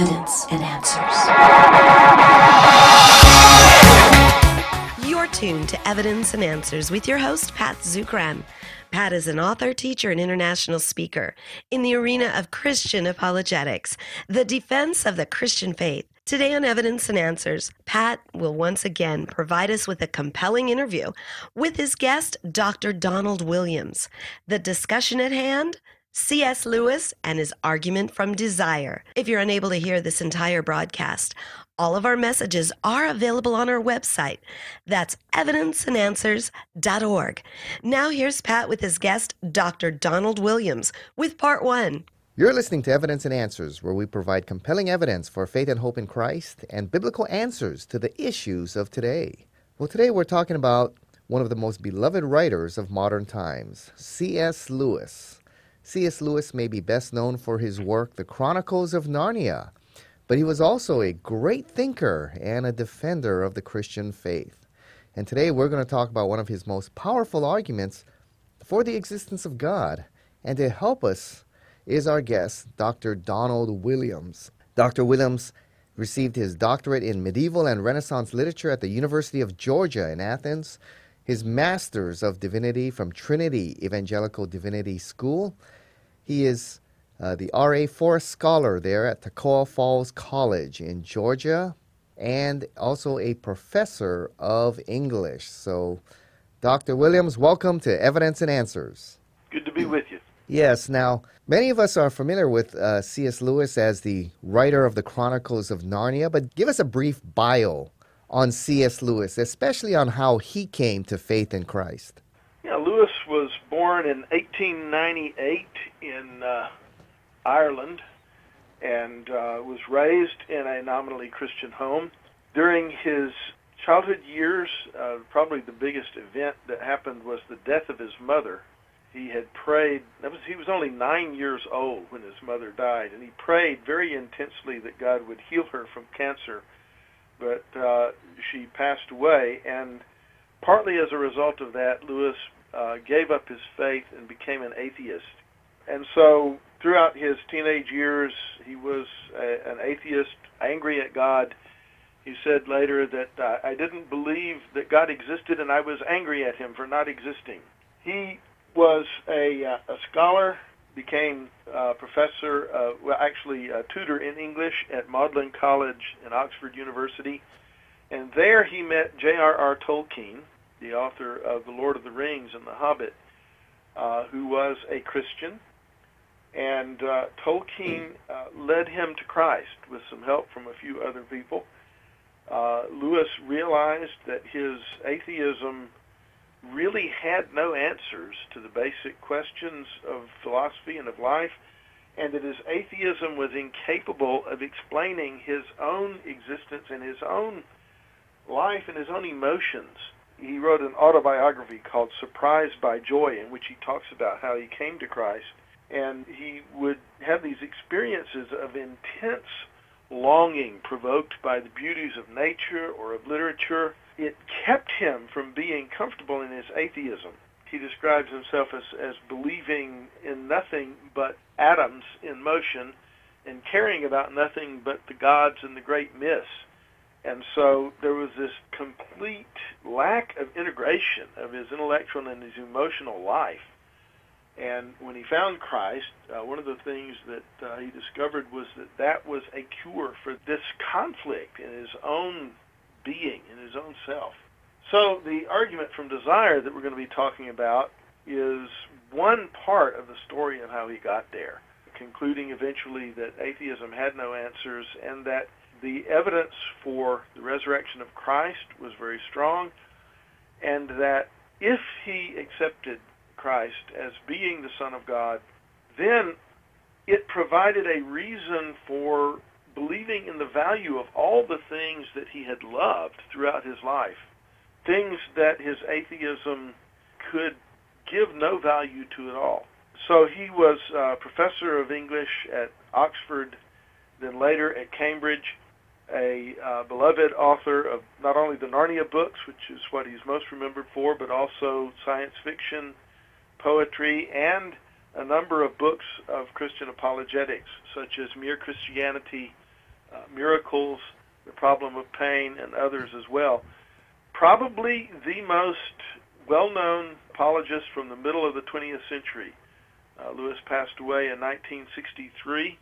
evidence and answers. You're tuned to Evidence and Answers with your host, Pat Zukeran. Pat is an author, teacher, and international speaker in the arena of Christian apologetics, the defense of the Christian faith. Today on Evidence and Answers, Pat will once again provide us with a compelling interview with his guest, Dr. Donald Williams. The discussion at hand C.S. Lewis and his argument from desire. If you're unable to hear this entire broadcast, all of our messages are available on our website. That's evidenceandanswers.org. Now here's Pat with his guest, Dr. Donald Williams, with part one. You're listening to Evidence and Answers, where we provide compelling evidence for faith and hope in Christ and biblical answers to the issues of today. Well, today we're talking about one of the most beloved writers of modern times, C.S. Lewis. C.S. Lewis may be best known for his work, The Chronicles of Narnia, but he was also a great thinker and a defender of the Christian faith. And today we're going to talk about one of his most powerful arguments for the existence of God. And to help us is our guest, Dr. Donald Williams. Dr. Williams received his doctorate in medieval and Renaissance literature at the University of Georgia in Athens, his master's of divinity from Trinity Evangelical Divinity School. He is uh, the R.A. Forrest Scholar there at Toccoa Falls College in Georgia, and also a professor of English. So, Dr. Williams, welcome to Evidence and Answers. Good to be with you. Yes, now, many of us are familiar with uh, C.S. Lewis as the writer of the Chronicles of Narnia, but give us a brief bio on C.S. Lewis, especially on how he came to faith in Christ. Yeah, Lewis was born in 1898 in uh, Ireland and uh, was raised in a nominally Christian home. During his childhood years, uh, probably the biggest event that happened was the death of his mother. He had prayed. Was he was only nine years old when his mother died, and he prayed very intensely that God would heal her from cancer. But uh, she passed away, and partly as a result of that, Lewis uh, gave up his faith and became an atheist. And so throughout his teenage years, he was a, an atheist, angry at God. He said later that uh, I didn't believe that God existed, and I was angry at him for not existing. He was a, uh, a scholar, became professor, uh, well, actually a tutor in English at Magdalen College in Oxford University, and there he met J.R.R. Tolkien, the author of The Lord of the Rings and The Hobbit, uh, who was a Christian and uh, Tolkien uh, led him to Christ with some help from a few other people. Uh, Lewis realized that his atheism really had no answers to the basic questions of philosophy and of life, and that his atheism was incapable of explaining his own existence and his own life and his own emotions. He wrote an autobiography called Surprised by Joy, in which he talks about how he came to Christ and he would have these experiences of intense longing provoked by the beauties of nature or of literature. It kept him from being comfortable in his atheism. He describes himself as, as believing in nothing but atoms in motion and caring about nothing but the gods and the great myths. And so there was this complete lack of integration of his intellectual and his emotional life and when he found Christ, uh, one of the things that uh, he discovered was that that was a cure for this conflict in his own being, in his own self. So the argument from desire that we're going to be talking about is one part of the story of how he got there, concluding eventually that atheism had no answers and that the evidence for the resurrection of Christ was very strong, and that if he accepted Christ as being the Son of God, then it provided a reason for believing in the value of all the things that he had loved throughout his life, things that his atheism could give no value to at all. So he was a professor of English at Oxford, then later at Cambridge, a uh, beloved author of not only the Narnia books, which is what he's most remembered for, but also science fiction poetry, and a number of books of Christian apologetics, such as Mere Christianity, uh, miracles, the problem of pain, and others as well. Probably the most well-known apologist from the middle of the 20th century. Uh, Lewis passed away in 1963.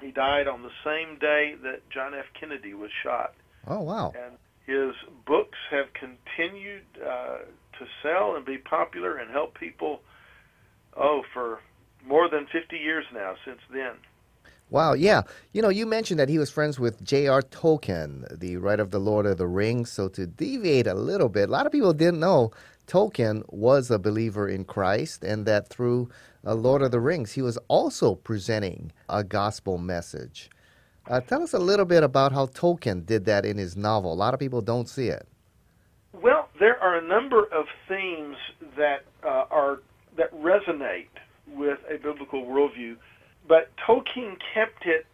He died on the same day that John F. Kennedy was shot. Oh, wow. And his books have continued uh, to sell and be popular and help people, oh, for more than 50 years now since then. Wow, yeah. You know, you mentioned that he was friends with J.R. Tolkien, the writer of The Lord of the Rings. So to deviate a little bit, a lot of people didn't know Tolkien was a believer in Christ and that through uh, Lord of the Rings, he was also presenting a gospel message. Uh, tell us a little bit about how Tolkien did that in his novel. A lot of people don't see it. Well, there are a number of themes that uh, are that resonate with a biblical worldview but Tolkien kept it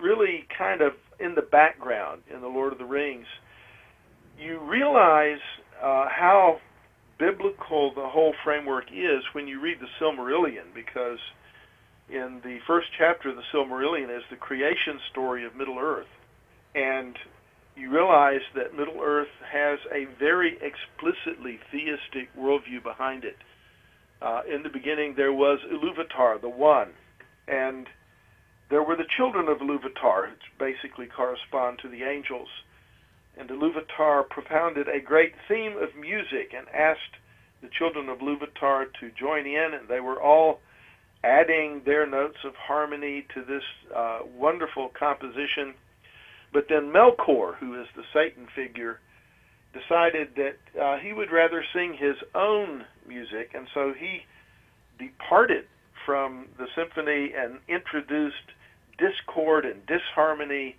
really kind of in the background in The Lord of the Rings. You realize uh, how biblical the whole framework is when you read the Silmarillion, because in the first chapter of the Silmarillion is the creation story of Middle Earth. And you realize that Middle Earth has a very explicitly theistic worldview behind it. Uh, in the beginning, there was Iluvatar, the One, and there were the children of Iluvatar, which basically correspond to the angels. And Iluvatar propounded a great theme of music and asked the children of Iluvatar to join in, and they were all adding their notes of harmony to this uh, wonderful composition. But then Melkor, who is the Satan figure, decided that uh, he would rather sing his own music, and so he departed from the symphony and introduced discord and disharmony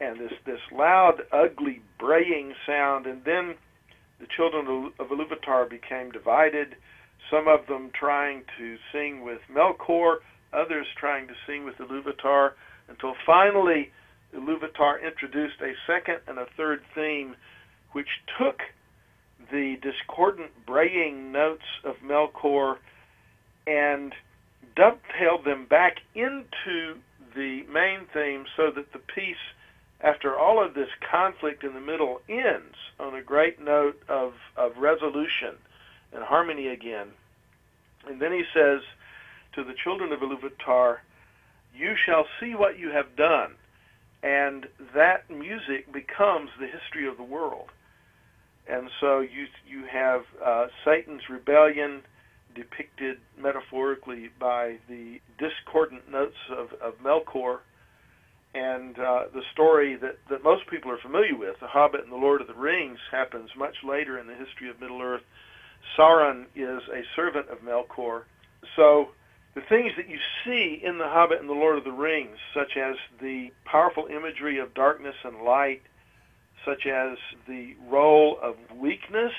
and this this loud, ugly braying sound. And then the children of Iluvatar became divided. Some of them trying to sing with Melkor, others trying to sing with Iluvatar, until finally Iluvatar introduced a second and a third theme, which took the discordant braying notes of Melkor and dovetailed them back into the main theme so that the piece, after all of this conflict in the middle, ends on a great note of, of resolution and harmony again. And then he says to the children of Iluvatar, You shall see what you have done. And that music becomes the history of the world. And so you you have uh, Satan's rebellion depicted metaphorically by the discordant notes of, of Melkor and uh, the story that, that most people are familiar with, The Hobbit and The Lord of the Rings, happens much later in the history of Middle Earth. Sauron is a servant of Melkor. So the things that you see in The Hobbit and The Lord of the Rings, such as the powerful imagery of darkness and light, such as the role of weakness,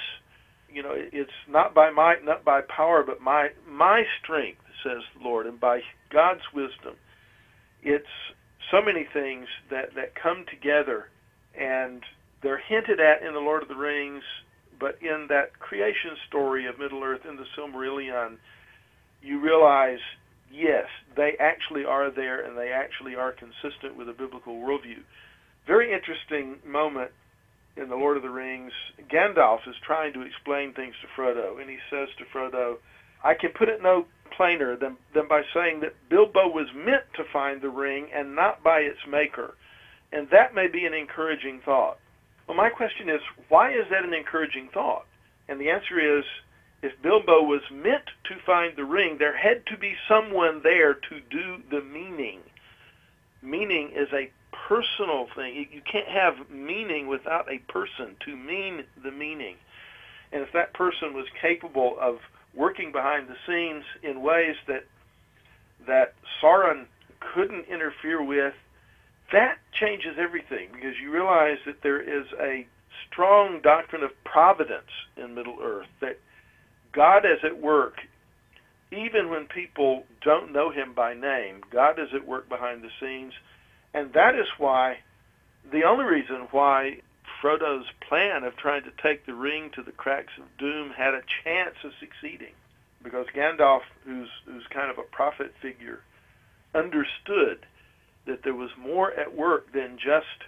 you know, it's not by might, not by power, but my my strength, says the Lord, and by God's wisdom. It's so many things that that come together, and they're hinted at in the Lord of the Rings, but in that creation story of Middle Earth in the Silmarillion, you realize, yes, they actually are there, and they actually are consistent with a biblical worldview. Very interesting moment in the Lord of the Rings, Gandalf is trying to explain things to Frodo, and he says to Frodo, "I can put it no plainer than than by saying that Bilbo was meant to find the ring and not by its maker, and that may be an encouraging thought." Well, my question is, why is that an encouraging thought? And the answer is, if Bilbo was meant to find the ring, there had to be someone there to do the meaning. Meaning is a personal thing. You can't have meaning without a person to mean the meaning. And if that person was capable of working behind the scenes in ways that that Sauron couldn't interfere with, that changes everything because you realize that there is a strong doctrine of providence in Middle Earth that God is at work even when people don't know him by name. God is at work behind the scenes and that is why, the only reason why Frodo's plan of trying to take the ring to the cracks of doom had a chance of succeeding. Because Gandalf, who's, who's kind of a prophet figure, understood that there was more at work than just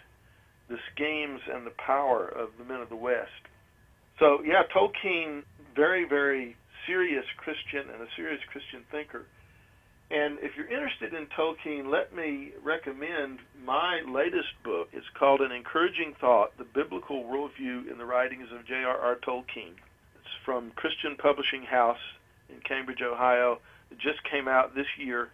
the schemes and the power of the men of the West. So, yeah, Tolkien, very, very serious Christian and a serious Christian thinker. And if you're interested in Tolkien, let me recommend my latest book. It's called An Encouraging Thought The Biblical Worldview in the Writings of J.R.R. Tolkien. It's from Christian Publishing House in Cambridge, Ohio. It just came out this year.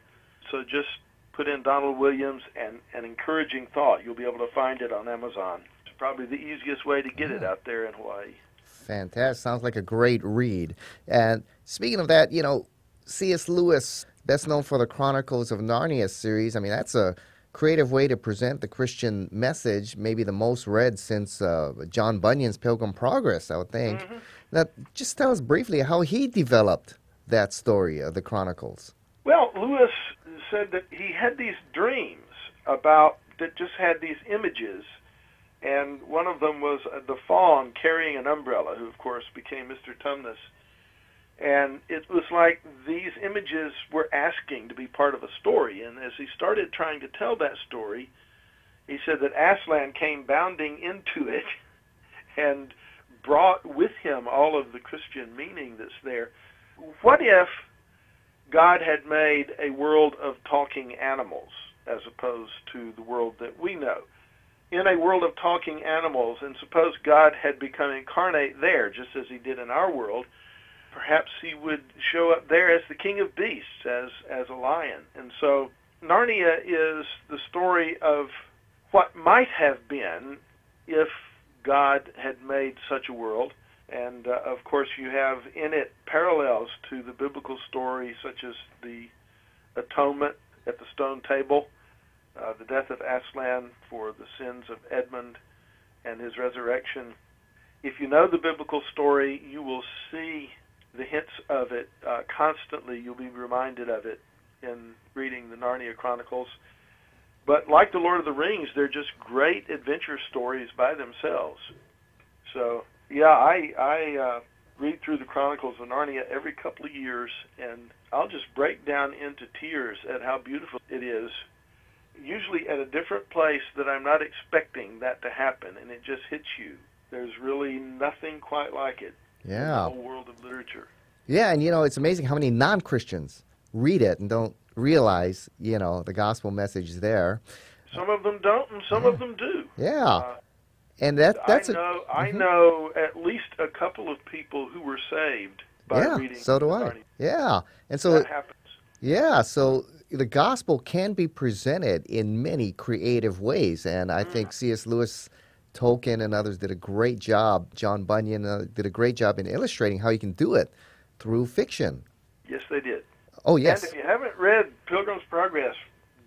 So just put in Donald Williams and An Encouraging Thought. You'll be able to find it on Amazon. It's probably the easiest way to get it mm-hmm. out there in Hawaii. Fantastic. Sounds like a great read. And speaking of that, you know, C.S. Lewis best known for the Chronicles of Narnia series. I mean, that's a creative way to present the Christian message, maybe the most read since uh, John Bunyan's Pilgrim Progress, I would think. Mm-hmm. Now, just tell us briefly how he developed that story of the Chronicles. Well, Lewis said that he had these dreams about that just had these images, and one of them was the faun carrying an umbrella, who of course became Mr. Tumnus and it was like these images were asking to be part of a story. And as he started trying to tell that story, he said that Aslan came bounding into it and brought with him all of the Christian meaning that's there. What if God had made a world of talking animals as opposed to the world that we know? In a world of talking animals, and suppose God had become incarnate there, just as he did in our world, perhaps he would show up there as the king of beasts, as as a lion. And so Narnia is the story of what might have been if God had made such a world. And uh, of course, you have in it parallels to the biblical story, such as the atonement at the stone table, uh, the death of Aslan for the sins of Edmund, and his resurrection. If you know the biblical story, you will see the hints of it uh, constantly. You'll be reminded of it in reading the Narnia Chronicles. But like the Lord of the Rings, they're just great adventure stories by themselves. So yeah, I I uh, read through the Chronicles of Narnia every couple of years, and I'll just break down into tears at how beautiful it is. Usually at a different place that I'm not expecting that to happen, and it just hits you. There's really nothing quite like it yeah. the whole world of literature. Yeah, and you know, it's amazing how many non Christians read it and don't realize, you know, the gospel message is there. Some of them don't, and some yeah. of them do. Yeah. Uh, and that that's I know a, mm-hmm. I know at least a couple of people who were saved by yeah, reading. So do I. Yeah, and so that happens. Yeah, so the gospel can be presented in many creative ways, and I mm. think C.S. Lewis Tolkien and others did a great job. John Bunyan uh, did a great job in illustrating how you can do it through fiction. Yes, they did. Oh, yes. And if you haven't read Pilgrim's Progress,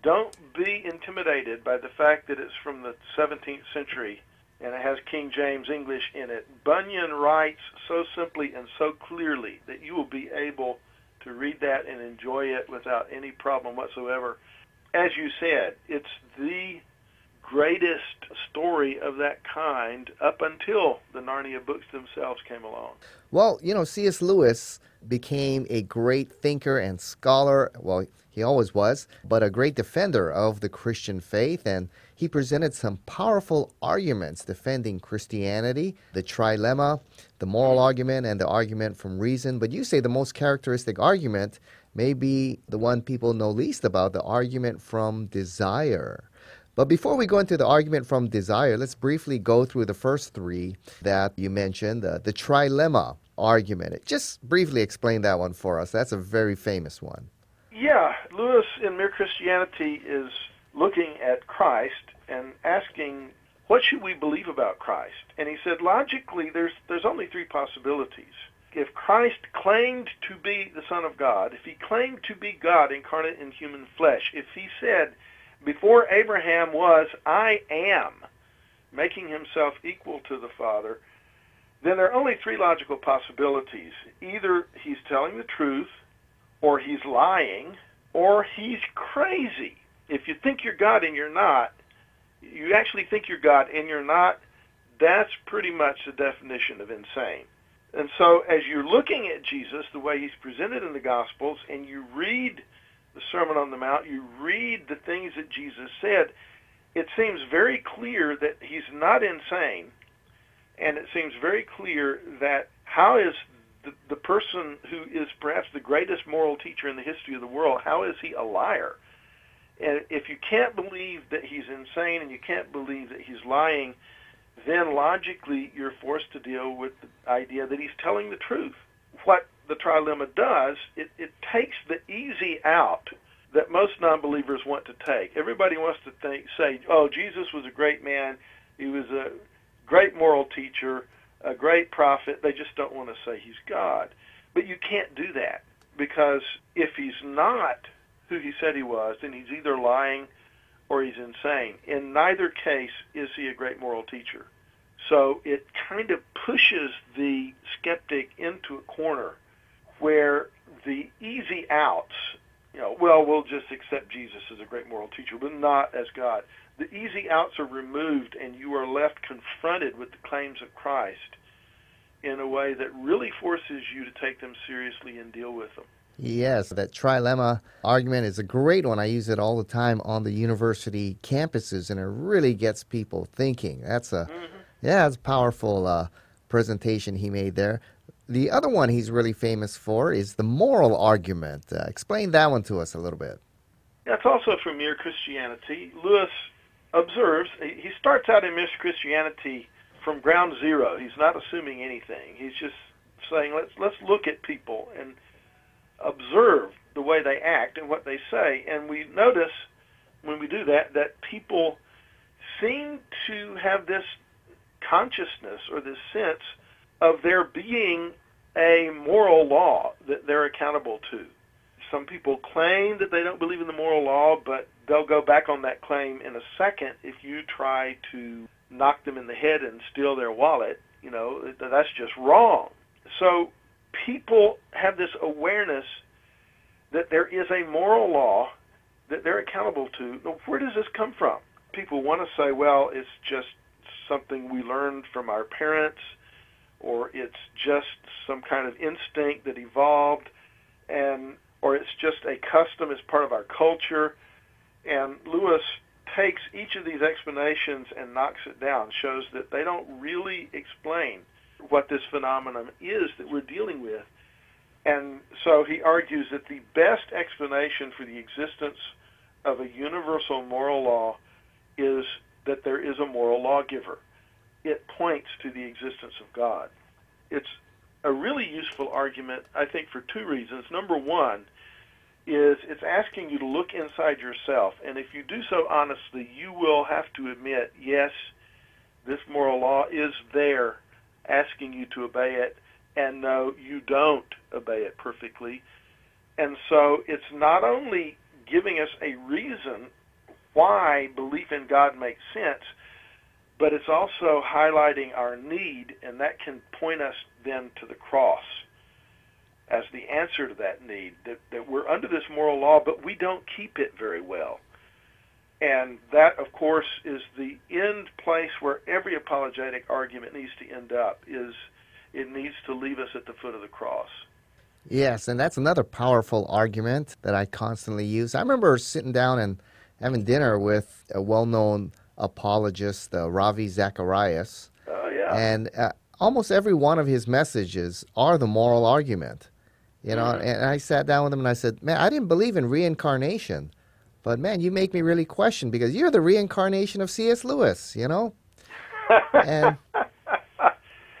don't be intimidated by the fact that it's from the 17th century and it has King James English in it. Bunyan writes so simply and so clearly that you will be able to read that and enjoy it without any problem whatsoever. As you said, it's the greatest story of that kind up until the Narnia books themselves came along. Well, you know, C.S. Lewis became a great thinker and scholar. Well, he always was, but a great defender of the Christian faith. And he presented some powerful arguments defending Christianity, the trilemma, the moral argument, and the argument from reason. But you say the most characteristic argument may be the one people know least about the argument from desire. But before we go into the argument from desire, let's briefly go through the first three that you mentioned the, the trilemma argument. Just briefly explain that one for us. That's a very famous one. Yeah, Lewis in Mere Christianity is looking at Christ and asking, what should we believe about Christ? And he said, logically, there's, there's only three possibilities. If Christ claimed to be the Son of God, if he claimed to be God incarnate in human flesh, if he said, before Abraham was, I am, making himself equal to the Father, then there are only three logical possibilities. Either he's telling the truth, or he's lying, or he's crazy. If you think you're God and you're not, you actually think you're God and you're not, that's pretty much the definition of insane. And so as you're looking at Jesus the way he's presented in the Gospels and you read the Sermon on the Mount, you read the things that Jesus said, it seems very clear that he's not insane, and it seems very clear that how is the, the person who is perhaps the greatest moral teacher in the history of the world, how is he a liar? And if you can't believe that he's insane and you can't believe that he's lying, then logically you're forced to deal with the idea that he's telling the truth. What the trilemma does, it, it takes the easy out that most non-believers want to take. Everybody wants to think, say, "Oh, Jesus was a great man. He was a great moral teacher, a great prophet." They just don't want to say he's God. But you can't do that because if he's not who he said he was, then he's either lying or he's insane. In neither case is he a great moral teacher. So it kind of pushes the skeptic into a corner where the easy outs, you know, well, we'll just accept Jesus as a great moral teacher, but not as God. The easy outs are removed, and you are left confronted with the claims of Christ in a way that really forces you to take them seriously and deal with them. Yes, that trilemma argument is a great one. I use it all the time on the university campuses, and it really gets people thinking. That's a, mm-hmm. yeah, it's a powerful uh, presentation he made there. The other one he's really famous for is the moral argument. Uh, explain that one to us a little bit. That's also from Mere Christianity. Lewis observes, he starts out in Mere Christianity from ground zero. He's not assuming anything. He's just saying, let's, let's look at people and observe the way they act and what they say. And we notice when we do that, that people seem to have this consciousness or this sense of there being a moral law that they're accountable to. Some people claim that they don't believe in the moral law, but they'll go back on that claim in a second if you try to knock them in the head and steal their wallet. You know, that's just wrong. So people have this awareness that there is a moral law that they're accountable to. Now, where does this come from? People want to say, well, it's just something we learned from our parents or it's just some kind of instinct that evolved and or it's just a custom as part of our culture. And Lewis takes each of these explanations and knocks it down shows that they don't really explain what this phenomenon is that we're dealing with. And so he argues that the best explanation for the existence of a universal moral law is that there is a moral lawgiver it points to the existence of God. It's a really useful argument, I think, for two reasons. Number one is it's asking you to look inside yourself, and if you do so honestly, you will have to admit, yes, this moral law is there, asking you to obey it, and no, you don't obey it perfectly. And so it's not only giving us a reason why belief in God makes sense, but it's also highlighting our need, and that can point us then to the cross as the answer to that need. That, that we're under this moral law, but we don't keep it very well. And that, of course, is the end place where every apologetic argument needs to end up. Is it needs to leave us at the foot of the cross. Yes, and that's another powerful argument that I constantly use. I remember sitting down and having dinner with a well-known apologist, uh, Ravi Zacharias. Oh, yeah. And uh, almost every one of his messages are the moral argument. You know, mm-hmm. and I sat down with him and I said, Man, I didn't believe in reincarnation, but man, you make me really question because you're the reincarnation of C.S. Lewis, you know? and,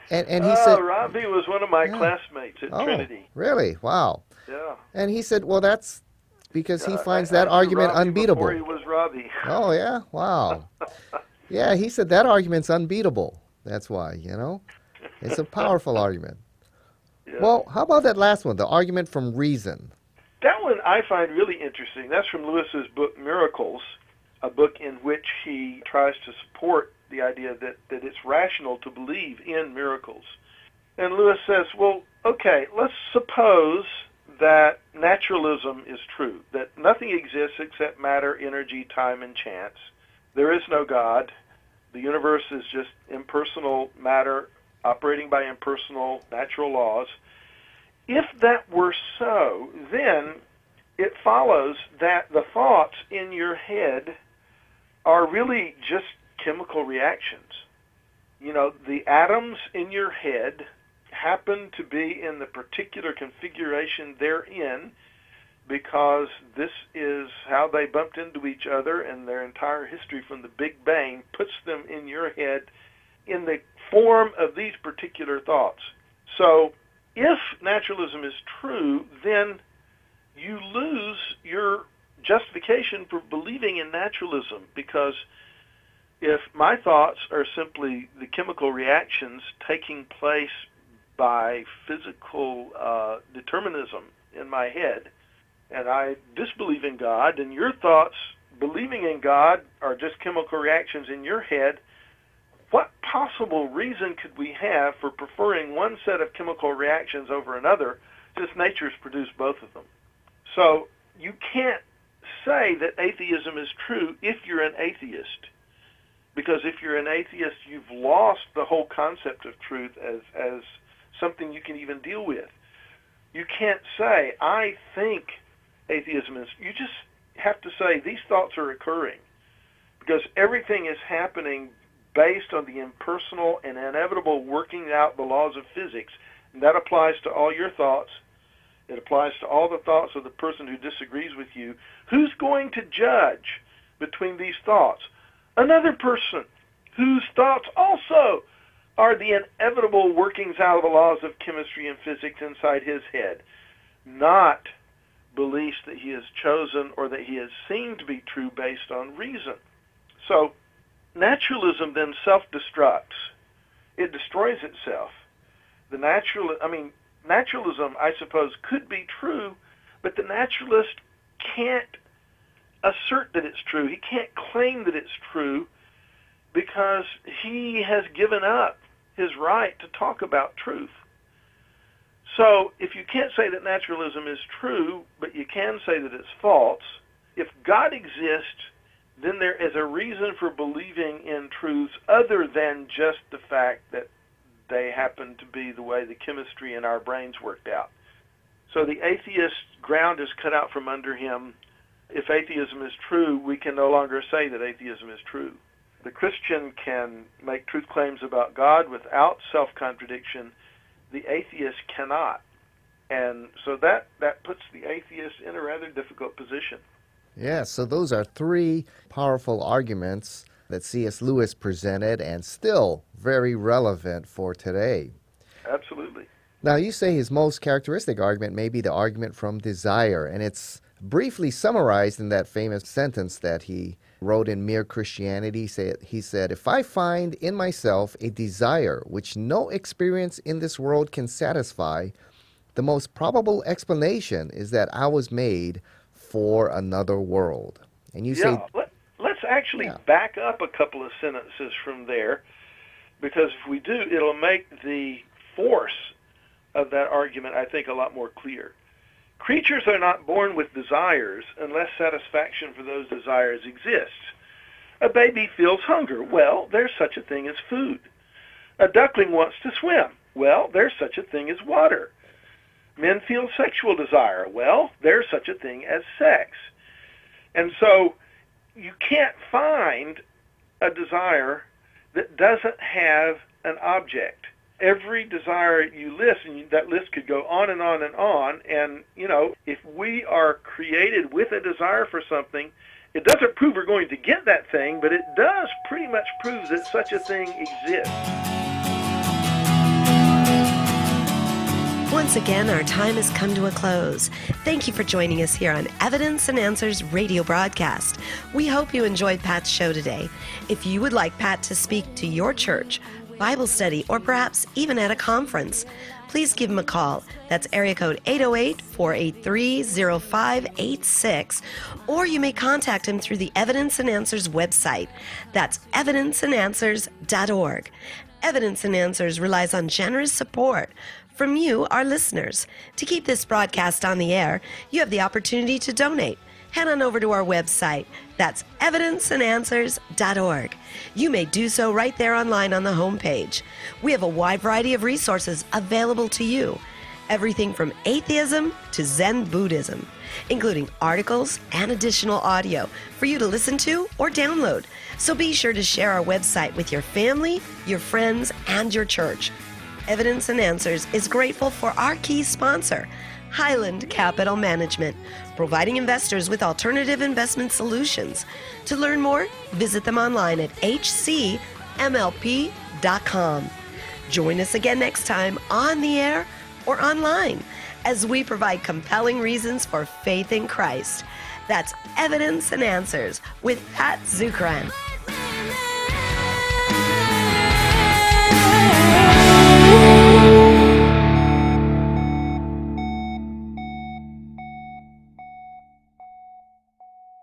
and, and he said, Ravi was one of my yeah. classmates at oh, Trinity. Really? Wow. Yeah. And he said, Well, that's because he finds that argument Ravi unbeatable. Before he was Ravi. Oh yeah, wow. yeah, he said that argument's unbeatable. That's why, you know, it's a powerful argument. Yeah. Well, how about that last one, the argument from reason? That one I find really interesting. That's from Lewis's book Miracles, a book in which he tries to support the idea that, that it's rational to believe in miracles. And Lewis says, well, okay, let's suppose that naturalism is true, that nothing exists except matter, energy, time, and chance. There is no God. The universe is just impersonal matter operating by impersonal natural laws. If that were so, then it follows that the thoughts in your head are really just chemical reactions. You know, the atoms in your head happen to be in the particular configuration they're in because this is how they bumped into each other and their entire history from the Big Bang puts them in your head in the form of these particular thoughts. So, if naturalism is true, then you lose your justification for believing in naturalism because if my thoughts are simply the chemical reactions taking place by physical uh, determinism in my head, and I disbelieve in God, and your thoughts believing in God are just chemical reactions in your head, what possible reason could we have for preferring one set of chemical reactions over another since nature's produced both of them? So you can't say that atheism is true if you're an atheist. Because if you're an atheist, you've lost the whole concept of truth as, as something you can even deal with. You can't say, I think atheism is. You just have to say, these thoughts are occurring. Because everything is happening based on the impersonal and inevitable working out the laws of physics. And that applies to all your thoughts. It applies to all the thoughts of the person who disagrees with you. Who's going to judge between these thoughts? Another person whose thoughts also are the inevitable workings out of the laws of chemistry and physics inside his head, not beliefs that he has chosen or that he has seen to be true based on reason. So, naturalism then self-destructs. It destroys itself. The natural, I mean, naturalism, I suppose, could be true, but the naturalist can't assert that it's true. He can't claim that it's true because he has given up his right to talk about truth. So if you can't say that naturalism is true, but you can say that it's false, if God exists, then there is a reason for believing in truths other than just the fact that they happen to be the way the chemistry in our brains worked out. So the atheist ground is cut out from under him. If atheism is true, we can no longer say that atheism is true. The Christian can make truth claims about God without self-contradiction. The atheist cannot. And so that, that puts the atheist in a rather difficult position. Yeah, so those are three powerful arguments that C.S. Lewis presented and still very relevant for today. Absolutely. Now, you say his most characteristic argument may be the argument from desire, and it's briefly summarized in that famous sentence that he wrote in Mere Christianity. He said, If I find in myself a desire which no experience in this world can satisfy, the most probable explanation is that I was made for another world. And you yeah, say let's actually yeah. back up a couple of sentences from there, because if we do, it'll make the force of that argument, I think, a lot more clear. Creatures are not born with desires unless satisfaction for those desires exists. A baby feels hunger. Well, there's such a thing as food. A duckling wants to swim. Well, there's such a thing as water. Men feel sexual desire. Well, there's such a thing as sex. And so you can't find a desire that doesn't have an object. Every desire you list, and that list could go on and on and on. And, you know, if we are created with a desire for something, it doesn't prove we're going to get that thing, but it does pretty much prove that such a thing exists. Once again, our time has come to a close. Thank you for joining us here on Evidence and Answers radio broadcast. We hope you enjoyed Pat's show today. If you would like Pat to speak to your church, Bible study, or perhaps even at a conference, please give him a call. That's area code 808 483 0586. Or you may contact him through the Evidence and Answers website. That's evidenceandanswers.org. Evidence and Answers relies on generous support from you, our listeners. To keep this broadcast on the air, you have the opportunity to donate. Head on over to our website. That's evidenceandanswers.org. You may do so right there online on the homepage. We have a wide variety of resources available to you. everything from atheism to Zen Buddhism, including articles and additional audio for you to listen to or download. So be sure to share our website with your family, your friends, and your church. Evidence and Answers is grateful for our key sponsor, Highland Capital Management, providing investors with alternative investment solutions. To learn more, visit them online at hcmlp.com. Join us again next time on the air or online as we provide compelling reasons for faith in Christ. That's Evidence and Answers with Pat Zukeran.